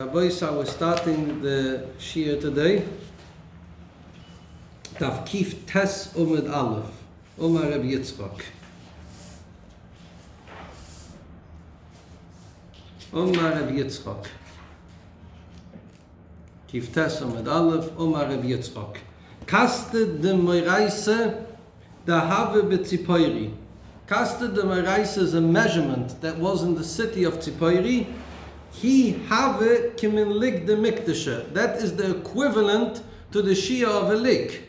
Rabbi, so we're starting the Shia today. Daf Kif Tes Umid Aleph. Umar Reb Yitzchok. Umar Reb Yitzchok. Kif Tes Umid Aleph. Umar Reb Yitzchok. Kaste de Moiraise da Have Betzipoiri. Kaste de Moiraise is a measurement that was in the city of Tzipoiri he have kimin lig de mikdasha. That is the equivalent to the shia of a lig.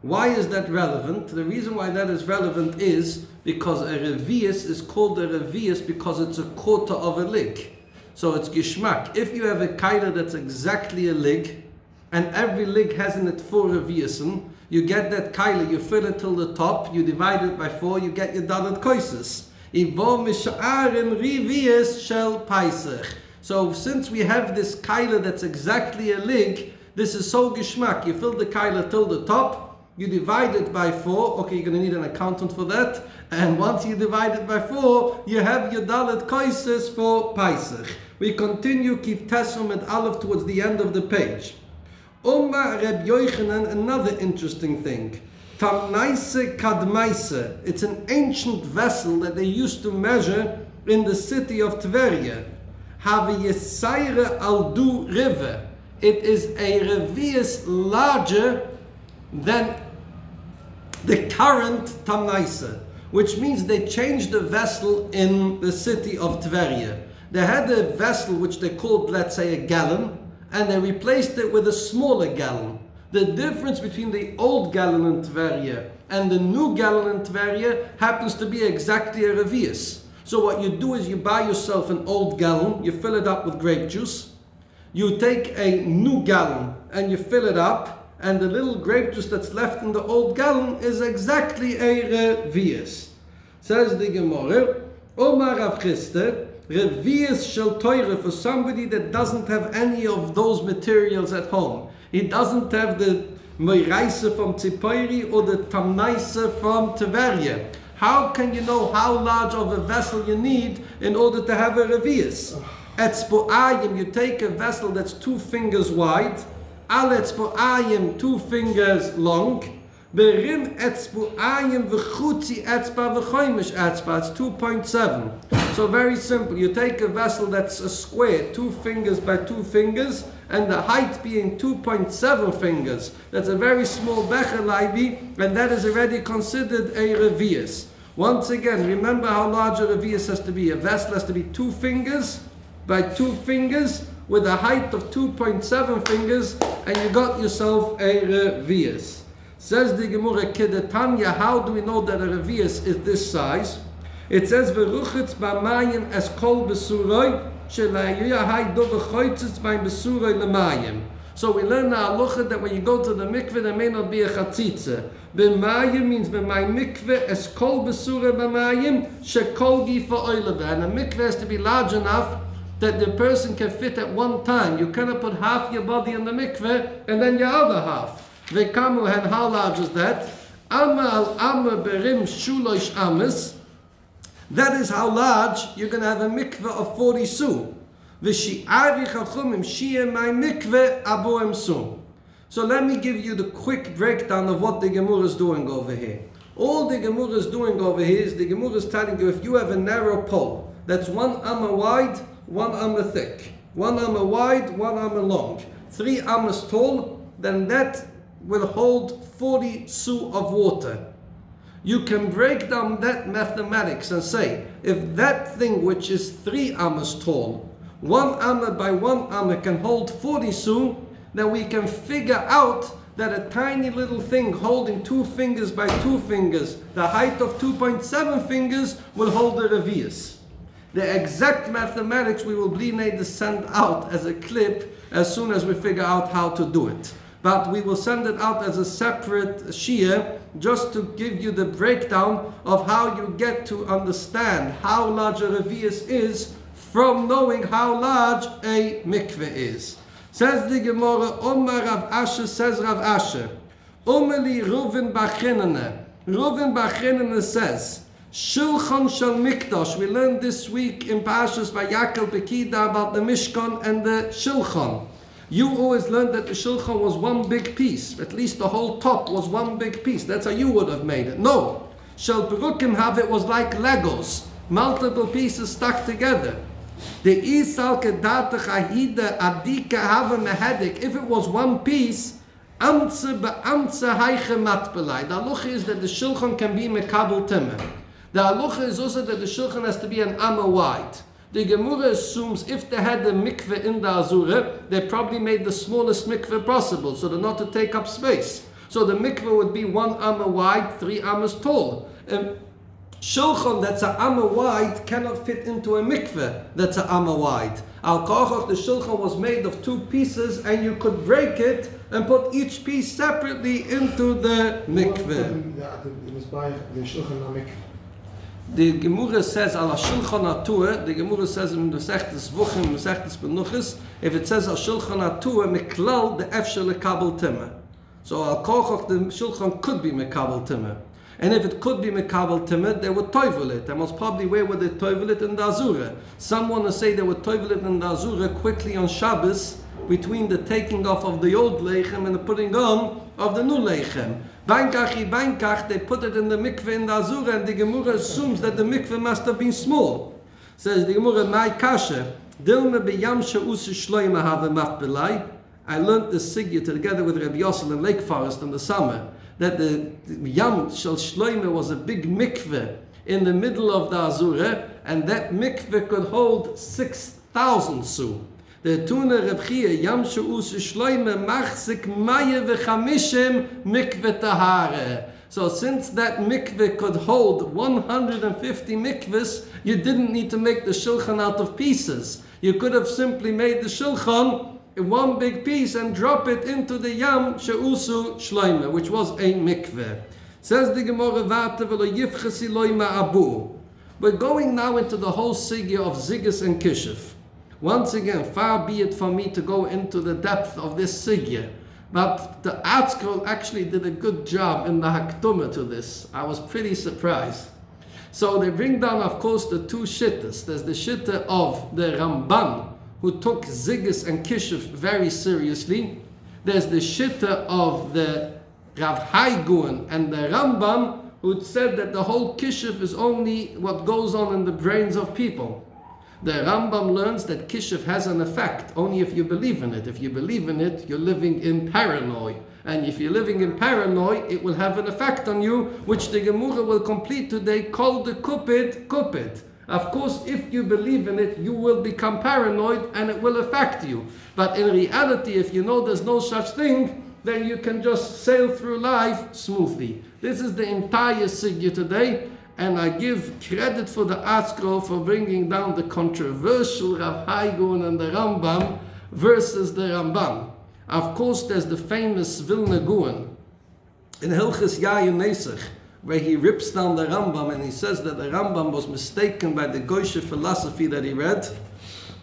Why is that relevant? The reason why that is relevant is because a revius is called a revius because it's a quarter of a lig. So it's gishmak. If you have a kaila that's exactly a lig, and every lig has in it four reviusen, you get that kaila, you fill it till the top, you divide it by four, you get your dalet koises. Ibo misha'arin revius shel paisach. So since we have this kaila that's exactly a lig, this is so gishmak. You fill the kaila till the top, you divide it by four. Okay, you're going to need an accountant for that. And once you divide it by four, you have your dalit koises for paisach. We continue, keep tesum and aleph towards the end of the page. Umma Reb Yochanan, another interesting thing. Tamnaise kadmaise. It's an ancient vessel that they used to measure in the city of Tveria have yesaire aldu river. It is a revius larger than the current Tamnaisa, which means they changed the vessel in the city of Tveria. They had a vessel which they called, let's say, a gallon, and they replaced it with a smaller gallon. The difference between the old gallon in Tveria and the new gallon in Tveria happens to be exactly a revius. So what you do is you buy yourself an old gallon, you fill it up with grape juice. You take a new gallon and you fill it up, and the little grape juice that's left in the old gallon is exactly a revius. Says the Gemara, Omar Rav Chisda, revius shel teure for somebody that doesn't have any of those materials at home. He doesn't have the Meiraise from Tzipoiri or the Tamnaise from Tveria. How can you know how large of a vessel you need in order to have a revius? At ah. Spo'ayim, you take a vessel that's two fingers wide, al Spo'ayim, two fingers long, Berim etzbu'ayim v'chutzi etzba v'choimish etzba. It's 2.7. So very simple. You take a vessel that's a square, two fingers by two fingers, and the height being 2.7 fingers. That's a very small becher and that is already considered a revius. Once again, remember how large a revius has to be. A vessel has to be two fingers by two fingers with a height of 2.7 fingers, and you got yourself a revius. Says the Gemara Kedetanya, how do we know that a revius is this size? It says Veruchitz b'mayim es kol besuroi shelayuyahai do v'choitzitz b'ayim besuroi l'mayim. So we learn now halacha that when you go to the mikveh, there may not be a chatzitza. B'mayim means b'may mikveh es kol besura b'mayim shekol gifa oilava. And a mikveh has to be large enough that the person can fit at one time. You cannot put half your body in the mikveh and then your other half. Vekamu, and how large is that? Amma al amma berim shulosh amis. That is how large you're going to have a mikveh of 40 su. So let me give you the quick breakdown of what the Gemara is doing over here. All the Gemara is doing over here is the Gemara is telling you if you have a narrow pole that's one amma wide, one amma thick, one amma wide, one amma long, three ammas tall, then that will hold 40 su of water. You can break down that mathematics and say, if that thing which is three ammas tall, one amma by one amma can hold 40 su, then we can figure out that a tiny little thing holding two fingers by two fingers, the height of 2.7 fingers, will hold a revius. The exact mathematics we will be made to send out as a clip as soon as we figure out how to do it but we will send it out as a separate shia just to give you the breakdown of how you get to understand how large a revius is from knowing how large a mikveh is. Says the Gemara, Omar Rav Asher, says Rav Asher, Omeli Reuven Bachinene. Reuven Bachinene says, Shulchan Shel Mikdash. We learned this week in Parshas Vayakel Bekida about the Mishkan and the Shulchan. You always learned that the Shulchan was one big piece. At least the whole top was one big piece. That's how you would have made it. No. Shel Perukim have it was like Legos. Multiple pieces stuck together. The Isal Kedata Chahida Adika Hava Mehedik. If it was one piece, Amtze beamtze heiche matbelai. The halacha is that the shulchan can be mekabel timmer. The halacha is also that the shulchan has to be an amma wide. The Gemara assumes if they had the mikveh in the Azura, they probably made the smallest mikveh possible, so they're not to take up space. So the mikveh would be one amma wide, three ammas tall. Um, shulchan that's a amma wide cannot fit into a mikveh that's a amma wide. Al kochach, the shulchan was made of two pieces, and you could break it and put each piece separately into the mikveh. The Gemara says al shulchan atua. The Gemara says in the sechtes vuchim, the sechtes benuchis. If it says al shulchan atua, miklal the efshel lekabel timah. So al kochach the shulchan could be mekabel timah. And if it could be mekabel timah, they would toivel it. And most probably where would they toivel it in the azura? Some want to say they would toivel it in the azura quickly on Shabbos between the taking off of the old lechem and the putting on of the new lechem. Bainkach bainkach, they put it in the mikveh in the azura, and the Gemara assumes that the mikveh must have been small. Says the Gemara, my kasha, dilme beyam she'us shloima have matbelai. I learned this sigya together with Rabbi Yossel in Lake Forest in the summer, that the Yam Shel Shloime was a big mikveh in the middle of the Azura, and that mikveh could hold 6,000 su. Der Tune Reb Chia, Yam She'us Shloime machzik maye v'chamishim mikveh tahare. So since that mikveh could hold 150 mikvahs, you didn't need to make the shulchan out of pieces. You could have simply made the shulchan in one big piece and drop it into the yam she'usu shloime, which was a mikveh. Says the Gemara Vata v'lo yifchasi loima abu. We're going now into the whole sigya of Ziggis and Kishif. Once again, far be it from me to go into the depth of this sigya. But the article actually did a good job in the haktumah to this. I was pretty surprised. So they bring down, of course, the two shittas. There's the shitta of the Ramban, who took Ziggis and Kishuf very seriously. There's the shitta of the Rav Hai Gaon and the Rambam, who said that the whole Kishuf is only what goes on in the brains of people. The Rambam learns that Kishuf has an effect only if you believe in it. If you believe in it, you're living in paranoia. And if you're living in paranoia, it will have an effect on you, which the Gemara will complete today, called the Kupit, Kupit. Of course, if you believe in it, you will become paranoid and it will affect you. But in reality, if you know there's no such thing, then you can just sail through life smoothly. This is the entire Sigya today, and I give credit for the Askro for bringing down the controversial Rav Hai Gaon and the Rambam versus the Ramban. Of course, there's the famous Vilna Gaon in Hilchis Yayin Nesach, where he rips down the Rambam and he says that the Rambam was mistaken by the Goyshe philosophy that he read.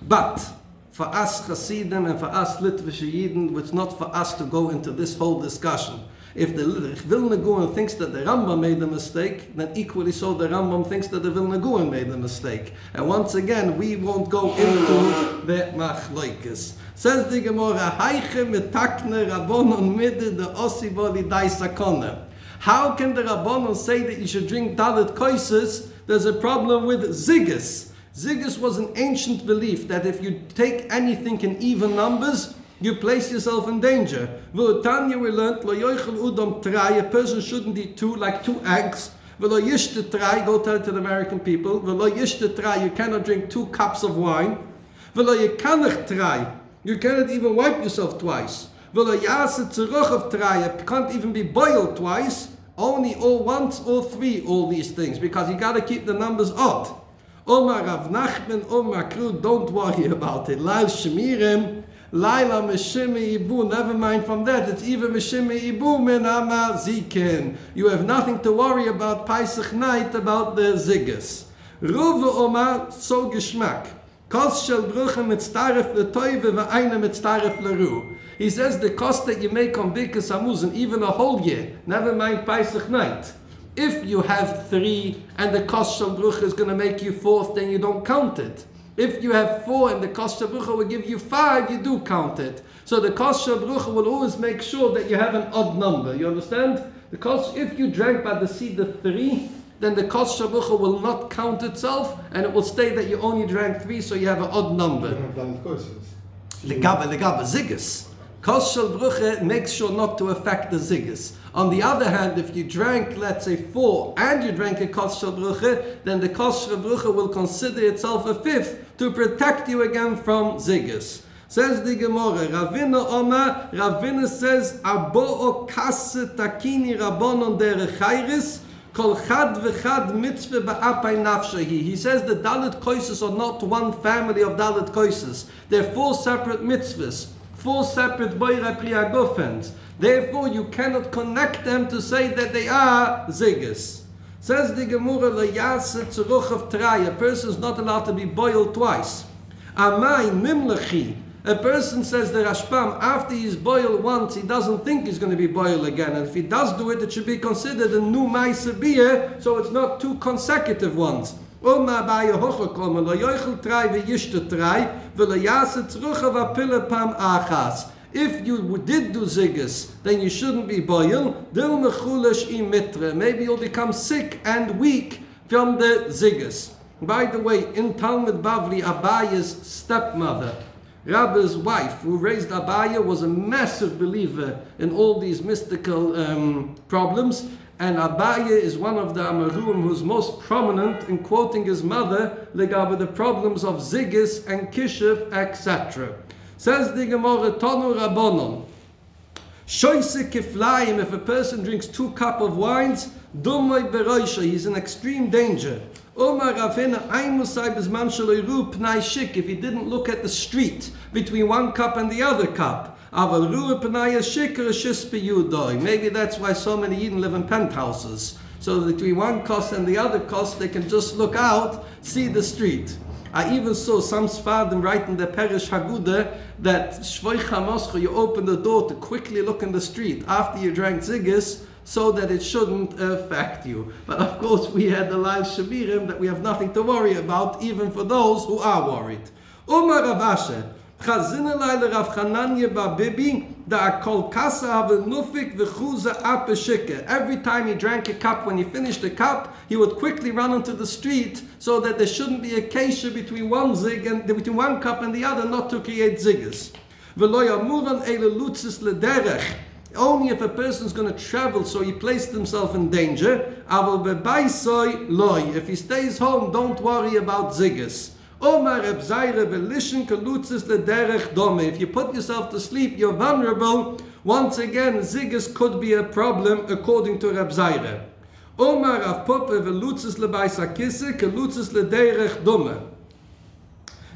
But for us Hasidim and for us Litvish Yidden, it's not for us to go into this whole discussion. If the Vilna Guan thinks that the Rambam made a mistake, then equally so the Rambam thinks that the Vilna Guan made a mistake. And once again, we won't go into the Machlokes. Says the Gemara, Haiche metakne Rabbonon mide de osiboli daisakone. How can the Rabbonon say that you should drink Dalit Koises? There's a problem with Ziggis. Ziggis was an ancient belief that if you take anything in even numbers, you place yourself in danger. Tanya we learned, lo yoichel udom trai, a person shouldn't eat two, like two eggs. V'lo yishte trai, go tell it to the American people. V'lo yishte trai, you cannot drink two cups of wine. V'lo yikanach trai, you cannot even wipe yourself twice. V'lo yase tzeruch of trai, it can't even be boiled twice. Only or once or three, all these things, because you got to keep the numbers odd. Omar Rav Nachman, Omar Kru, don't worry about it. Lail Shemirim, Laila Meshimi Ibu, never mind from that, it's even Meshimi Ibu min Amar Zikin. You have nothing to worry about Pesach night, about the Ziggis. Ruve Omar, so Geschmack. Kos shel bruche mit staref le toive ve eine mit staref le ru. He says the cost that you make on Birkas Hamuz and even a whole year, never mind Pesach night, If you have three and the Kosh Brucha is going to make you fourth, then you don't count it. If you have four and the Kosh Brucha will give you five, you do count it. So the Kosh Brucha will always make sure that you have an odd number. You understand? Because if you drank by the seed of three, then the Kosh Brucha will not count itself and it will state that you only drank three, so you have an odd number. Legabe, legabe, ziggis. Kos shel bruche makes sure not to affect the ziggis. On the other hand, if you drank, let's say, four, and you drank a kos shel bruche, then the kos shel bruche will consider itself a fifth to protect you again from ziggis. Says the Gemara, Ravina Oma, Ravina says, Abo o kasse takini rabonon dere chayris, kol chad v'chad mitzvah ba'apay nafshahi. He says the Dalit Koises are not one family of Dalit Koises. They're four separate mitzvahs, four separate boira priyagofens. Therefore, you cannot connect them to say that they are ziggis. Says the Gemara, Layase tzuruch of trai. A person is not allowed to be boiled twice. Amai mimlechi. A person says the Rashbam, after he's boiled once, he doesn't think he's going to be boiled again. And if he does do it, it should be considered a new Maisa beer, so it's not two consecutive ones. Oma kommen, lo ve yishte ve lo yase va pille pam achas. If you did do ziggis, then you shouldn't be boiled. Dil im mitre. Maybe you'll become sick and weak from the ziggis. By the way, in Talmud Bavli, Abaya's stepmother, Rabbi's wife, who raised Abaya, was a massive believer in all these mystical um, problems. And Abaya is one of the Amaruim who's most prominent in quoting his mother regarding the problems of Zigis and Kishiv, etc. Says the Gemara, Tonu Rabbonon, Shoyse kiflaim, if a person drinks two cup of wines, dumay beroisha, he's in extreme danger. Omar Ravina, Aimusai Bizman Shaloiru Pnai Shik, if he didn't look at the street between one cup and the other cup. Aval Ru Pnai Shik Shis Maybe that's why so many Eden live in penthouses. So that between one cost and the other cost, they can just look out, see the street. I even saw some Sfadim write in the Perish Haguda that Shvoich HaMoscha, you open the door to quickly look in the street after you drank Ziggis, so that it shouldn't affect you. But of course, we had the live Shabirim that we have nothing to worry about, even for those who are worried. Umar Ravashe, Le Rav Chananya ba Bibi, da kol kasa have nufik v'chuza apeshike. Every time he drank a cup, when he finished the cup, he would quickly run onto the street so that there shouldn't be a kasha between one zig and between one cup and the other, not to create ziggers. V'lo yamuran ele lutzis lederech. Only if a person is going to travel, so he placed himself in danger. If he stays home, don't worry about ziggis. If you put yourself to sleep, you're vulnerable. Once again, ziggis could be a problem according to Reb. Omar av poppe velutzes lebaisa kisse, kelutzes lederech dumme.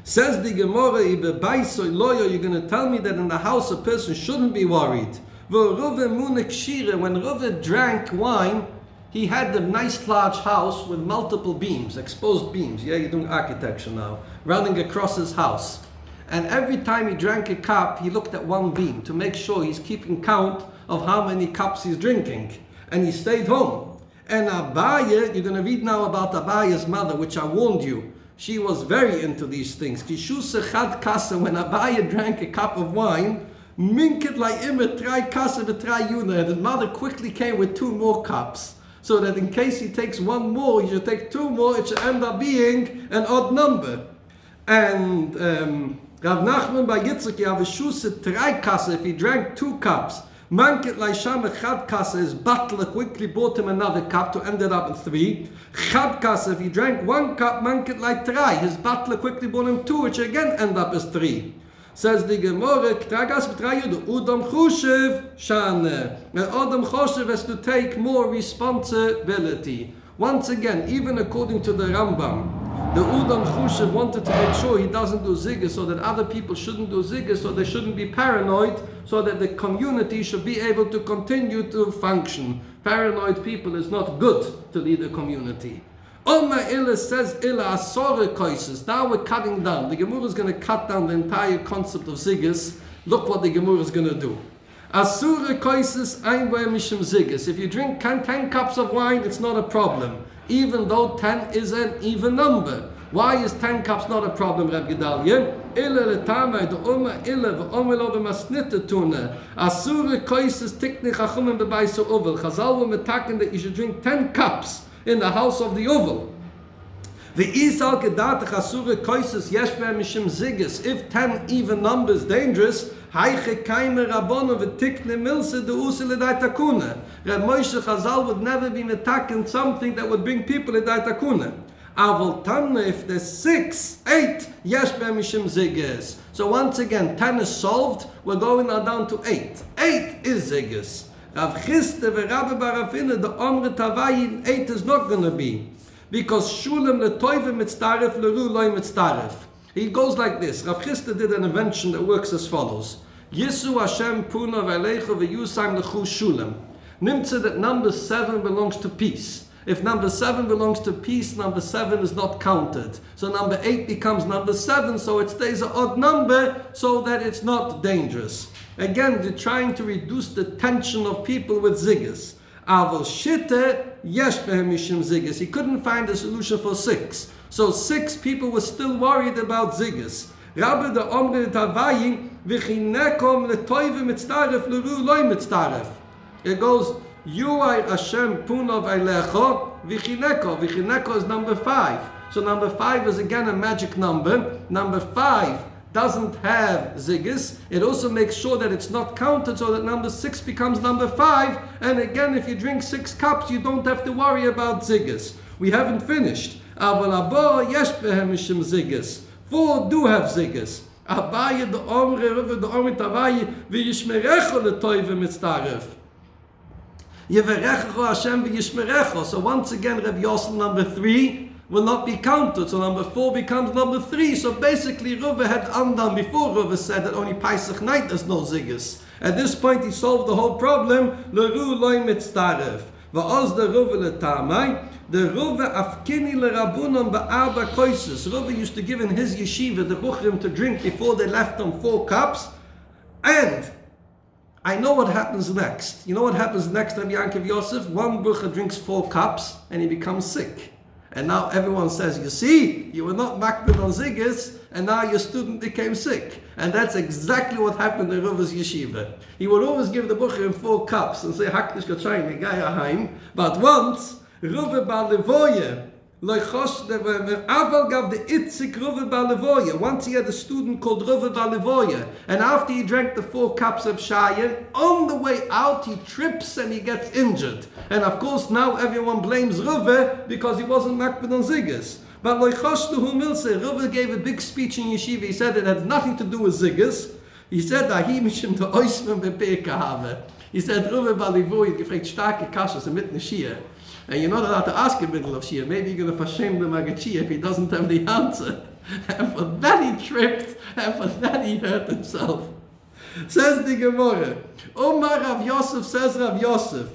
Says the Gemara, you're going to tell me that in the house a person shouldn't be worried. When Rove drank wine, he had a nice large house with multiple beams, exposed beams. Yeah, you're doing architecture now, running across his house. And every time he drank a cup, he looked at one beam to make sure he's keeping count of how many cups he's drinking. And he stayed home. And Abaya, you're going to read now about Abaya's mother, which I warned you. She was very into these things. Kishu sechad kasa, when Abaya drank a cup of wine, Minket immer drei kasse with yuna. And his mother quickly came with two more cups. So that in case he takes one more, he should take two more, it should end up being an odd number. And um, Rav Nachman by Yitzchak Yavashus drei kasse if he drank two cups. Manket like Shama Chad Kasa, his butler quickly bought him another cup to end it up in three. Chad Kasa, if he drank one cup, Manket like Trai, his butler quickly bought him two, which again end up as three. Says the Gemara, tragas betrayu do udam khushev shane. Adam khushev has to take more responsibility. Once again even according to the rambam the udam khushev wanted to make sure he doesn't do zigga so that other people shouldn't do zigga so they shouldn't be paranoid so that the community should be able to continue to function. Paranoid people is not good to lead a community Oma Ila says Ila Asora Koises. Now we're cutting down. The Gemara is going to cut down the entire concept of Ziggis. Look what the Gemara is going to do. Asura koises einboy mishim ziggis. If you drink 10 cups of wine, it's not a problem, even though 10 is an even number. Why is 10 cups not a problem, Reb Gedalia? Ille le tama, de oma ille, ve oma lo bemasnite tune. Asura koises tikni chachumim bebayso uvel. Chazal were metaken that you should drink 10 cups in the house of the uvel. The Isal gedat chasure koises yesh mishim ziggis. If 10 even numbers dangerous, Heiche keime Rabbonu v'tikne milse de usile daitakune. Reb Moshe Chazal would never be attacking something that would bring people in daitakune. Aval tanne if there's six, eight, yesh mishim ziggis. So once again, ten is solved, we're going now down to eight. Eight is ziggis. Rav Chiste v'Rabbi Barafine, the Omre Tavayin, eight is not going to be. Because Shulam letoive mitztaref leru loy mitztaref. He goes like this. Rav Chiste did an invention that works as follows. Yisu Hashem puna v'alecha v'yusam lechu Shulam. Nimtze that number seven belongs to peace. If number seven belongs to peace, number seven is not counted. So number eight becomes number seven, so it stays an odd number so that it's not dangerous. Again, they're trying to reduce the tension of people with ziggis. Aval shitte yesh behem mishim ziggis. He couldn't find a solution for six. So six people were still worried about ziggis. Rabbi the Omre Tavayi v'chinekom letoive mitztaref leru loy mitztaref. It goes, you are Hashem punov eilecho v'chineko. V'chineko is number five. So number five is again a magic number. Number five doesn't have ziggis. It also makes sure that it's not counted so that number six becomes number five. And again, if you drink six cups, you don't have to worry about ziggis. We haven't finished. Four do have ziggis. Abaye the omre the omre tavaye v'yishmerecho letoive mitztaref. Hashem v'yishmerecho. So once again, Reb Yosel number three will not be counted. So number four becomes number three. So basically, Ruva had undone before Ruva said that only Pesach night there's no ziggis. At this point, he solved the whole problem. Leru loy mitztaref. Va'oz the Ruva letamai. The Ruva afkini lerabunon ba'arba koises. Ruva used to give in his yeshiva the buchrim to drink before they left on four cups. And I know what happens next. You know what happens next, Rabbi Yankov Yosef? One bucher drinks four cups and he becomes sick. And now everyone says, you see, you were not makbid on Zigis, and now your student became sick. And that's exactly what happened in Ruva's yeshiva. He would always give the bucher in four cups and say, Hakdish Gotchayin, Gaya But once, Ruva Balevoye, Once he had a student called Ruva Balevoye. And after he drank the four cups of Shayin, on the way out he trips and he gets injured. And of course now everyone blames Ruva because he wasn't Makbid on Ziggis. But Ruva gave a big speech in Yeshiva. He said it had nothing to do with Ziggis. He said. He said, Ruva Balevoye, gefragt starke Kasche, mitten Shia. And you're not allowed to ask in the middle of Shia. Maybe you're going to shame the Magachi if he doesn't have the answer. And for that he tripped, and for that he hurt himself. Says the Gemara, Omar Rav Yosef says Rav Yosef,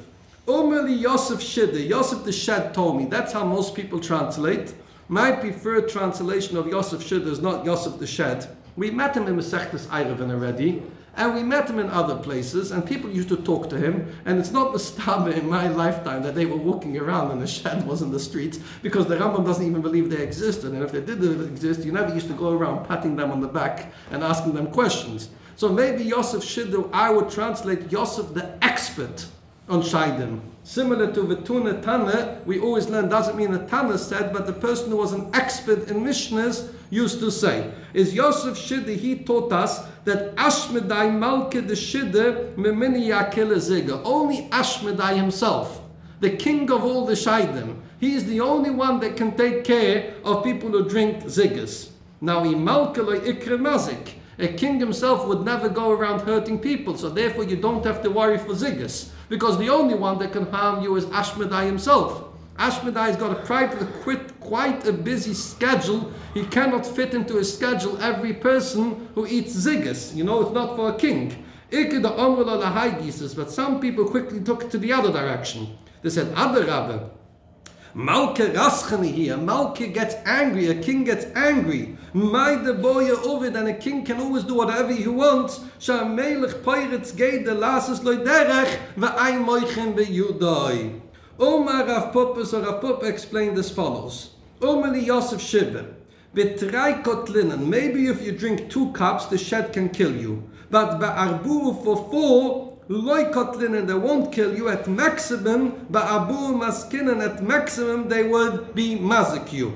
Omar li Yosef Shidde, Yosef the Shed told me. That's how most people translate. My preferred translation of Yosef Shidde is not Yosef the Shed. We met him in Masechtas Eirevin already. And we met him in other places, and people used to talk to him. And it's not the staba in my lifetime that they were walking around and the shed was in the streets, because the Rambam doesn't even believe they existed. And if they did exist, you never used to go around patting them on the back and asking them questions. So maybe Yosef Shiddu, I would translate Yosef the expert on Shaidim. Similar to Vituna Tana, we always learn doesn't mean a Tana said, but the person who was an expert in Mishnahs used to say. Is Yosef Shidde, he taught us that Ashmedai Malke Shidde Memini Yakele Ziga. Only Ashmedai himself, the king of all the Shaidim, he is the only one that can take care of people who drink ziggers. Now, Imalke Ikremazik. A king himself would never go around hurting people, so therefore you don't have to worry for ziggers. Because the only one that can harm you is Ashmedai himself. Ashmedai's got a quite, quite, quite a busy schedule. He cannot fit into his schedule every person who eats ziggers. You know, it's not for a king. But some people quickly took it to the other direction. They said, Other Rabbi, Malke raschene here. Malke gets angry. A king gets angry. My the boy over and a king can always do whatever he wants. Sha melech pirates gate the lasses loy derech ve ein moichen be judai. Omar Rav Papa, so Rav Papa explained as follows. Omar Yosef Shibbe. Betrai kotlinen. Maybe if you drink two cups, the shed can kill you. But ba'arbu for four, loy kotlinen, they won't kill you at maximum. Ba'arbu maskinen, at maximum, they would be mazik you.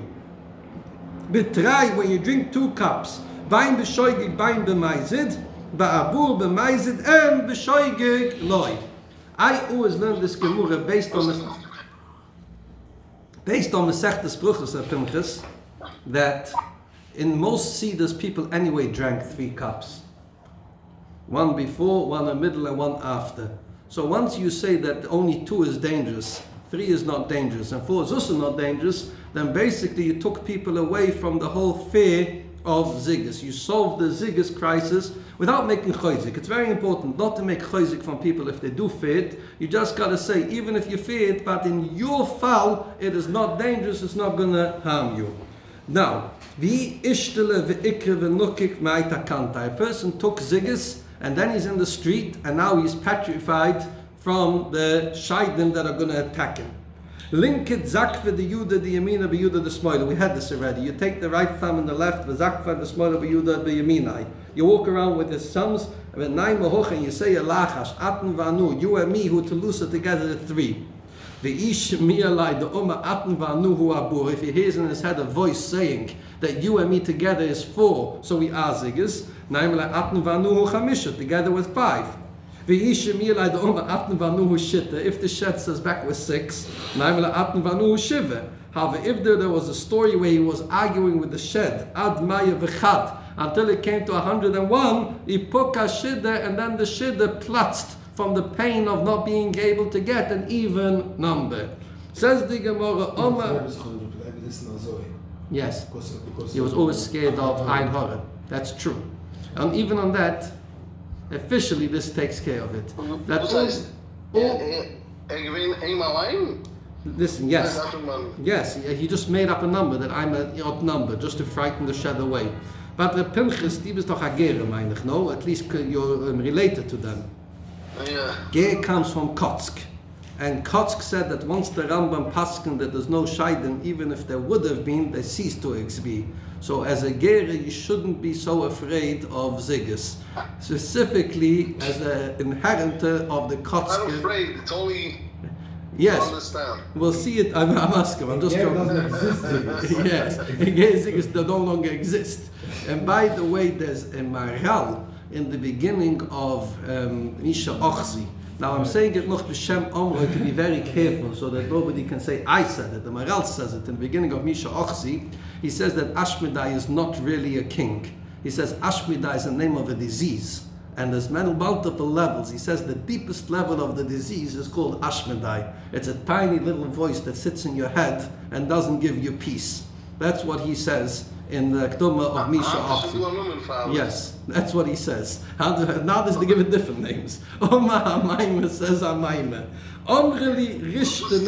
Betrai, when you drink two cups, bain b'shoigig, bain b'maizid, ba'arbu b'maizid, and b'shoigig loy. I always learned this Gemara based on the based on the Sechtes Bruches of uh, Pinchas, that in most Cedars people anyway drank three cups. One before, one in the middle, and one after. So once you say that only two is dangerous, three is not dangerous, and four is also not dangerous, then basically you took people away from the whole fear of ziggis. You solved the ziggis crisis without making choizik. It's very important not to make choizik from people if they do fear it. You just got to say, even if you fear it, but in your fall, it is not dangerous, it's not going to harm you. Now, the ishtele ve'ikre ve'nukik ma'ita kanta. A person took ziggis, and then he's in the street, and now he's petrified from the shaidim that are going to attack him. Linked zakva the yuda the yamina be yuda the smoila. We had this already. You take the right thumb and the left, the zakva the smoila be yuda the yaminai. You walk around with his thumbs, and with nine mahoch, and you say a lachash, atan vanu, you and me who telusa together the three. The ish mialai the umma atan vanu hu abur. If he hears in his head a voice saying that you and me together is four, so we are ziggers. Naimla atan vanu hu chamisha, together with five. If the shed says back with six, However, if there, there was a story where he was arguing with the shed, ad maya v'chad, until it came to 101, he put a shidda, and then the shidda platzed from the pain of not being able to get an even number. Says the Gemara, Omar. Yes, he was always scared of Ein Hora. That's true. And even on that, officially this takes care of it. That Wat all, is all, Ik weet eenmaal alleen. listen, yes, is yes, he just made up a number that I'm a odd number just to frighten the shed away. But the Pinchas, die is toch a gere, meine ich, no? At least you're um, related to them. Ja. Ger comes from Kotsk. And Kotsk said that once the Rambam paskin that there's no shaidim, even if there would have been, they cease to be. So as a Gere, you shouldn't be so afraid of Ziggis. Specifically, as an inheritor of the I'm Kotsk. afraid. It's only Yes, understand. we'll see it. I'm, I'm asking. I'm just. Ziggis. yes, Gere Ziggis that no longer exist. And by the way, there's a Maral in the beginning of um, Nisha Ochzi. Now I'm saying it noch b'shem Omra to be very careful so that nobody can say I said it. The Maral says it in the beginning of Misha Ochzi. He says that Ashmedai is not really a king. He says Ashmedai is the name of a disease. And there's multiple levels. He says the deepest level of the disease is called Ashmedai. It's a tiny little voice that sits in your head and doesn't give you peace. That's what he says in the Ketuma of Misha father. Yes, that's what he says. Now there's to give it different names. Oma Amaima says Amaima. Omreli Rishtene.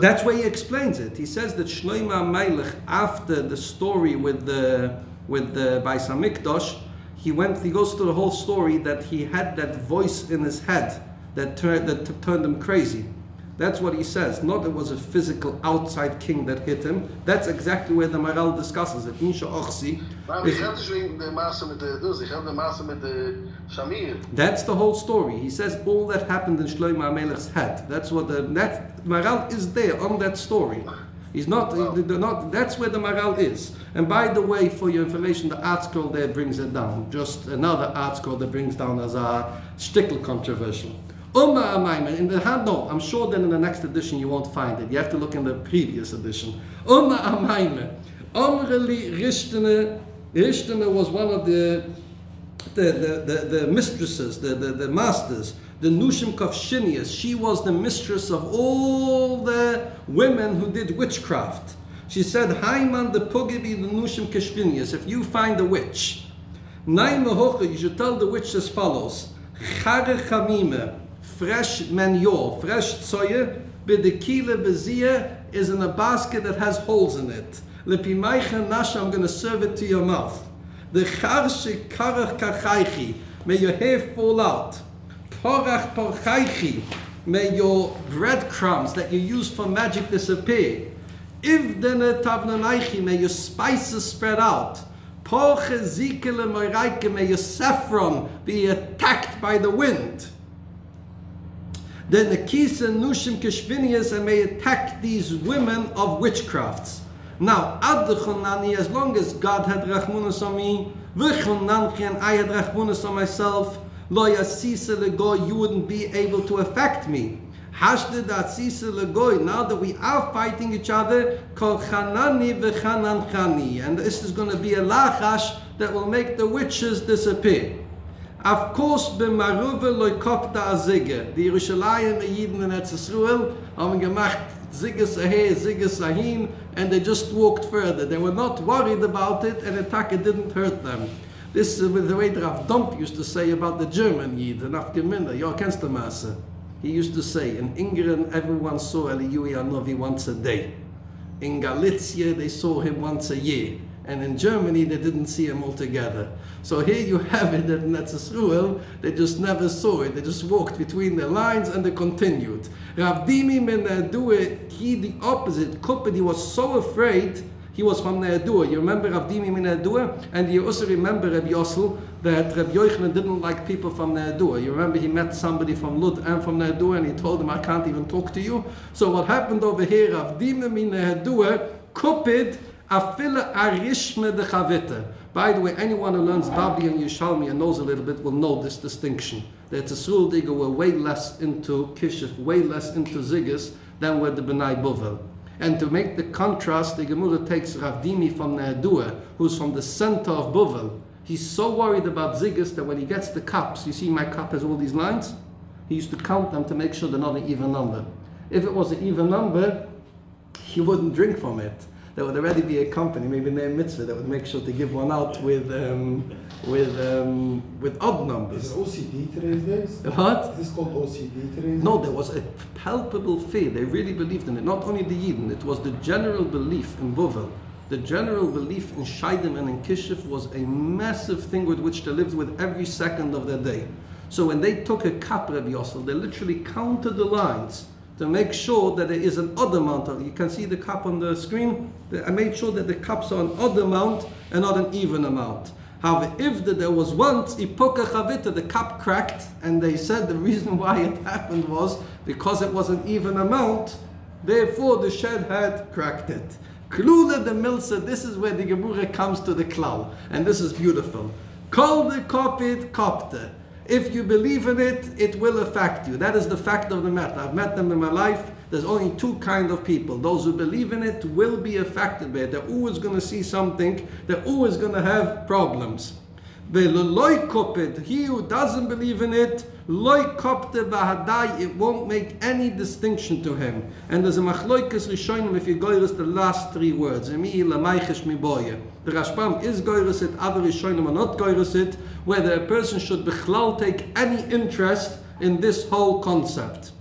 That's where he explains it. He says that Shloima Melech, after the story with the with the Bais Hamikdash, he went. He goes through the whole story that he had that voice in his head that turned that turned him crazy. That's what he says. Not it was a physical outside king that hit him. That's exactly where the Maral discusses it. Misha Ochsi. Maar is- die gaat dus weer de master met de, dus die gaat de master met de Shamir. That's the whole story. He says all that happened in Shlomo HaMelech's head. That's what the that Maral is there on that story. He's not, they're not. That's where the Maral is. And by the way, for your information, the ArtScroll there brings it down. Just another ArtScroll that brings down as a shtickle controversial. Umma Amayma, in the no, I'm sure that in the next edition you won't find it. You have to look in the previous edition. Umma Amayma. Omreli Rishtene, Rishtene was one of the the, the, the, the mistresses, the, the, the masters, the Nushim Kovshinias, she was the mistress of all the women who did witchcraft. She said, Haiman the Pugibi the Nushim Keshvinias, if you find a witch, Naim you should tell the witch as follows, Chare Chamime, fresh manure, fresh tsoye, Bidekila bezia is in a basket that has holes in it. Lepimaicha nasha, I'm going to serve it to your mouth. The charshe karach kachaichi, may your hair fall out. Porach porchaichi, may your breadcrumbs that you use for magic disappear. If the tavnanaichi, may your spices spread out. Porche zikele may your saffron be attacked by the wind. The kisa nushim keshvinias and may attack these women of witchcrafts. Now, ad chonani, as long as God had rachmunus on me, v'chonanchi and I had rachmunus on myself, lo yasisa legoy, you wouldn't be able to affect me. Hashde datsisa legoy, now that we are fighting each other, kol chanani v'chanan chani, and this is going to be a lachash that will make the witches disappear. Of course, b'maruve loy kopta azige. Die Yerushalayim, the Yidden in Eretz Yisrael, haben gemacht zigas ahe, zigas ahin, and they just walked further. They were not worried about it, and attack it didn't hurt them. This is the way Rav Dump used to say about the German Yid, and Afgeminda, your Kenstermasse. He used to say, in Ingrid, everyone saw Eliyahu Anovi once a day. In Galicia, they saw him once a year. And in Germany, they didn't see him altogether. So here you have it that in Etzisruel, they just never saw it. They just walked between the lines and they continued. Rav Dimi ben Ne'adua, he the opposite. Kupid, he was so afraid, he was from Ne'adua. You remember Rav Dimi ben Ne'adua? And you also remember Rabbi Yossel, that Rabbi Yochanan didn't like people from Ne'adua. You remember he met somebody from Lud and from Ne'adua, and he told him, I can't even talk to you. So what happened over here, Rav Dimi ben Ne'adua, Kupid, Afila de chavita. By the way, anyone who learns Babli and Yishalmi and knows a little bit will know this distinction. That the Sul Digger were way less into Kishif, way less into Ziggis than were the Benai Bovel. And to make the contrast, the Gemara takes Rav Dimi from Ne'adua, who's from the center of Bovel. He's so worried about Ziggis that when he gets the cups, you see my cup has all these lines? He used to count them to make sure they're not an even number. If it was an even number, he wouldn't drink from it there would already be a company, maybe named Mitzvah, that would make sure to give one out with um, with um, with odd Is numbers. it OCD today's days? What? Is this called OCD today's No, there was a palpable fear. They really believed in it. Not only the Yidden, it was the general belief in Bovel. The general belief in Shaidim and in Kishif was a massive thing with which they lived with every second of their day. So when they took a cup, Rabbi Yossel, they literally counted the lines to make sure that there is an odd amount of. You can see the cup on the screen. I made sure that the cups are an odd amount and not an even amount. However, if the, there was once ipoka chavita, the cup cracked, and they said the reason why it happened was because it was an even amount. Therefore, the shed had cracked it. Klula the milsa. This is where the Gemara comes to the klal, and this is beautiful. Kol the kopit kopte. If you believe in it, it will affect you. That is the fact of the matter. I've met them in my life. There's only two kind of people. Those who believe in it will be affected by it. They're always going to see something. They're always going to have problems. Ve'leloi kopet, He who doesn't believe in it, loy kopte v'hadai, it won't make any distinction to him. And there's a machloikas rishonim if you goyres the last three words. Emi lamaychesh miboye. The Rashbam is goyres it, other rishonim are not goyres it, whether a person should bechlal take any interest in this whole concept.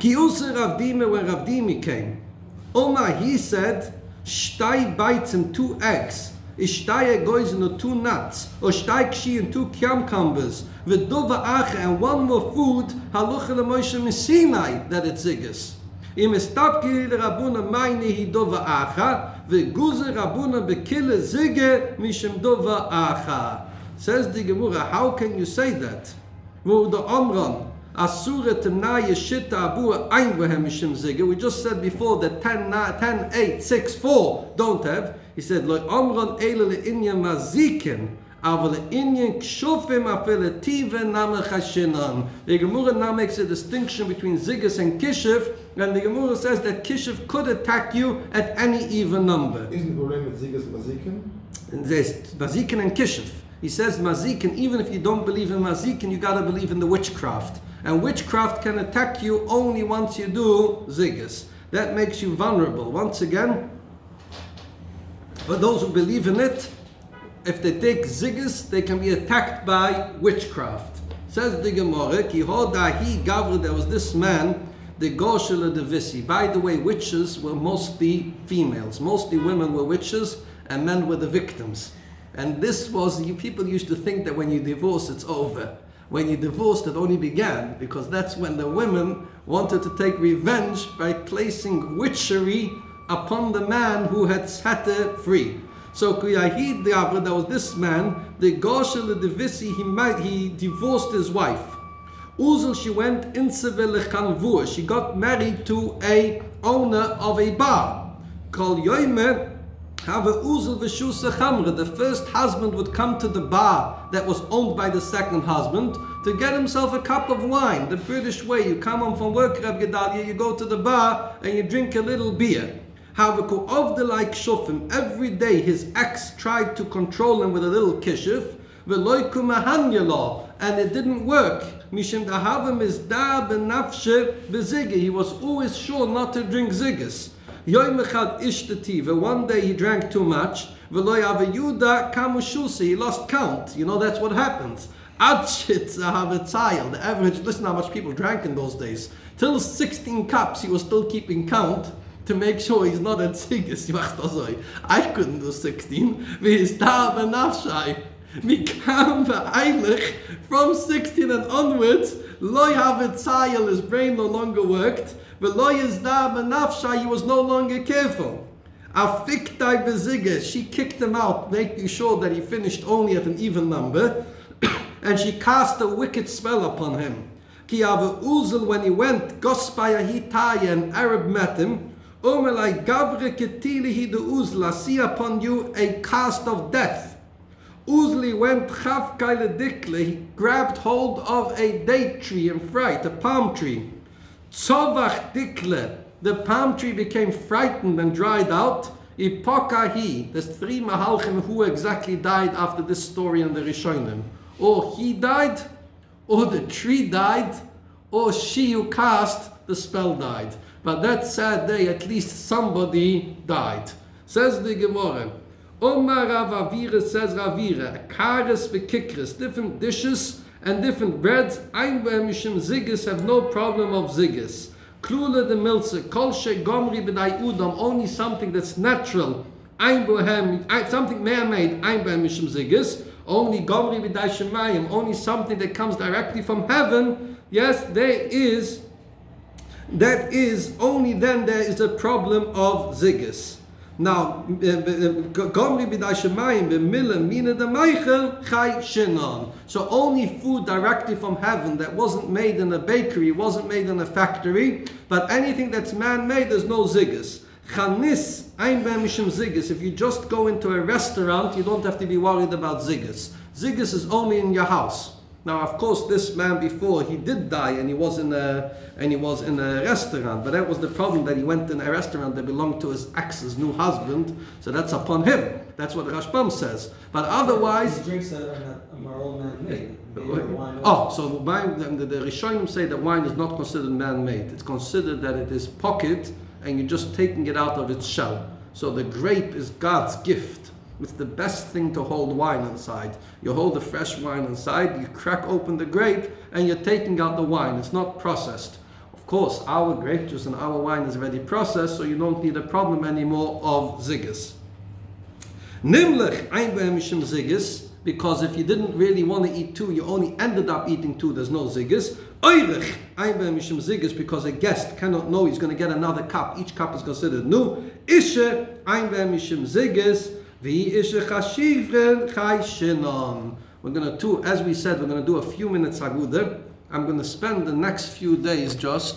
Ki usse Ravdime when Rav Dime came. Oma, he said, Shtay bites and two eggs. Is shtay goes and two nuts. Or shtay kshi and two cucumbers. V'dova ache and one more food. Halucha le Moshe Messinai that it's ziggis. Im estapki le Rabuna mayne hi dova acha. V'guze Rabuna bekille zigge mishem dova acha. Says the Gemara, how can you say that? Wo the Omron, Asura Tanaya Shita Abu Ein Vehem Mishim Zigger. We just said before that 10, na- 10, 8, 6, 4 don't have. He said, Lo Omron Eile Le Inyan Mazikin. Aber le Inyan Kshufim Afele Tive Name Chashinan. The Gemara now makes a distinction between Ziggis and Kishif, and the Gemara says that Kishif could attack you at any even number. Isn't the problem with Zigas Mazikin? And there's Mazikin and Kishif. He says Mazikin, even if you don't believe in Mazikin, you gotta believe in the witchcraft. And witchcraft can attack you only once you do Ziggis. That makes you vulnerable. Once again, for those who believe in it, if they take Ziggis, they can be attacked by witchcraft. Says the Gemara, Ki hodahi gavra, there was this man, the Goshel the Visi. By the way, witches were mostly females. Mostly women were witches and men were the victims. And this was, you people used to think that when you divorce, it's over. When you divorced, it only began because that's when the women wanted to take revenge by placing witchery upon the man who had set her free. So Kuyahid Diabra, that was this man, the Goshel the Visi, he, might, he divorced his wife. Uzel, she went in. She got married to a owner of a bar. Kol Yoime, The first husband would come to the bar that was owned by the second husband to get himself a cup of wine. The British way, you come home from work, Reb Gedalia, you go to the bar and you drink a little beer. However, of the like Shofim, every day his ex tried to control him with a little kishif, and it didn't work. Mishim is da benafshe. He was always sure not to drink ziggis. Yoim echad ishtativa. One day he drank too much. Avayuda kamushusi. He lost count. You know that's what happens. The average. Listen how much people drank in those days. Till 16 cups, he was still keeping count to make sure he's not at ziggis. I couldn't do 16. Wie da benafshai. Mikam v'eilich from 16 and onwards, loy his brain no longer worked, he was no longer careful. Afiktai beziga, she kicked him out, making sure that he finished only at an even number, and she cast a wicked spell upon him. Ki ave uzel, when he went, gospaya hitaya, an Arab met him, Omelai gavre ketilihi uzla, see upon you a cast of death. Uzli went chav kaile dikle, he grabbed hold of a date tree in fright, a palm tree. Tzovach dikle, the palm tree became frightened and dried out. Ipokahi, there's three mahalchim who exactly died after this story in the Rishonim. Or he died, or the tree died, or she who cast the spell died. But that sad day, at least somebody died. Says the Gemara. Omar Rav Avira says Ravira, kares v'kikres, different dishes and different. Ein mishim ziggis have no problem of ziggis. Klula the milza, kol she gomri b'dai udam, only something that's natural. Bohem, something man-made, ein mishim ziggis. Only gomri b'dai shemayim, only something that comes directly from heaven. Yes, there is, that is, only then there is a problem of ziggis. Now, eh, eh, eh, Gomri b'dai shemayim b'mila mina de meichel chai shenan. So only food directly from heaven that wasn't made in a bakery, wasn't made in a factory, but anything that's man-made, there's no ziggis. Chanis, ein mishim ziggis. If you just go into a restaurant, you don't have to be worried about ziggis. Ziggis is only in your house. Now, of course, this man before he did die, and he was in a and he was in a restaurant. But that was the problem that he went in a restaurant that belonged to his ex's new husband. So that's upon him. That's what Rashbam says. But otherwise, These drinks are not are man-made. oh, so wine, the, the Rishonim say that wine is not considered man-made. It's considered that it is pocket, and you're just taking it out of its shell. So the grape is God's gift. It's the best thing to hold wine inside. You hold the fresh wine inside, you crack open the grape, and you're taking out the wine. It's not processed. Of course, our grape juice and our wine is already processed, so you don't need a problem anymore of ziggis. Nimlech einbeimishim ziggis, because if you didn't really want to eat two, you only ended up eating two, there's no ziggis. Oirich einbeimishim ziggis, because a guest cannot know he's going to get another cup. Each cup is considered new. Ishe einbeimishim ziggis, We're going to do, as we said, we're going to do a few minutes agudah. I'm going to spend the next few days just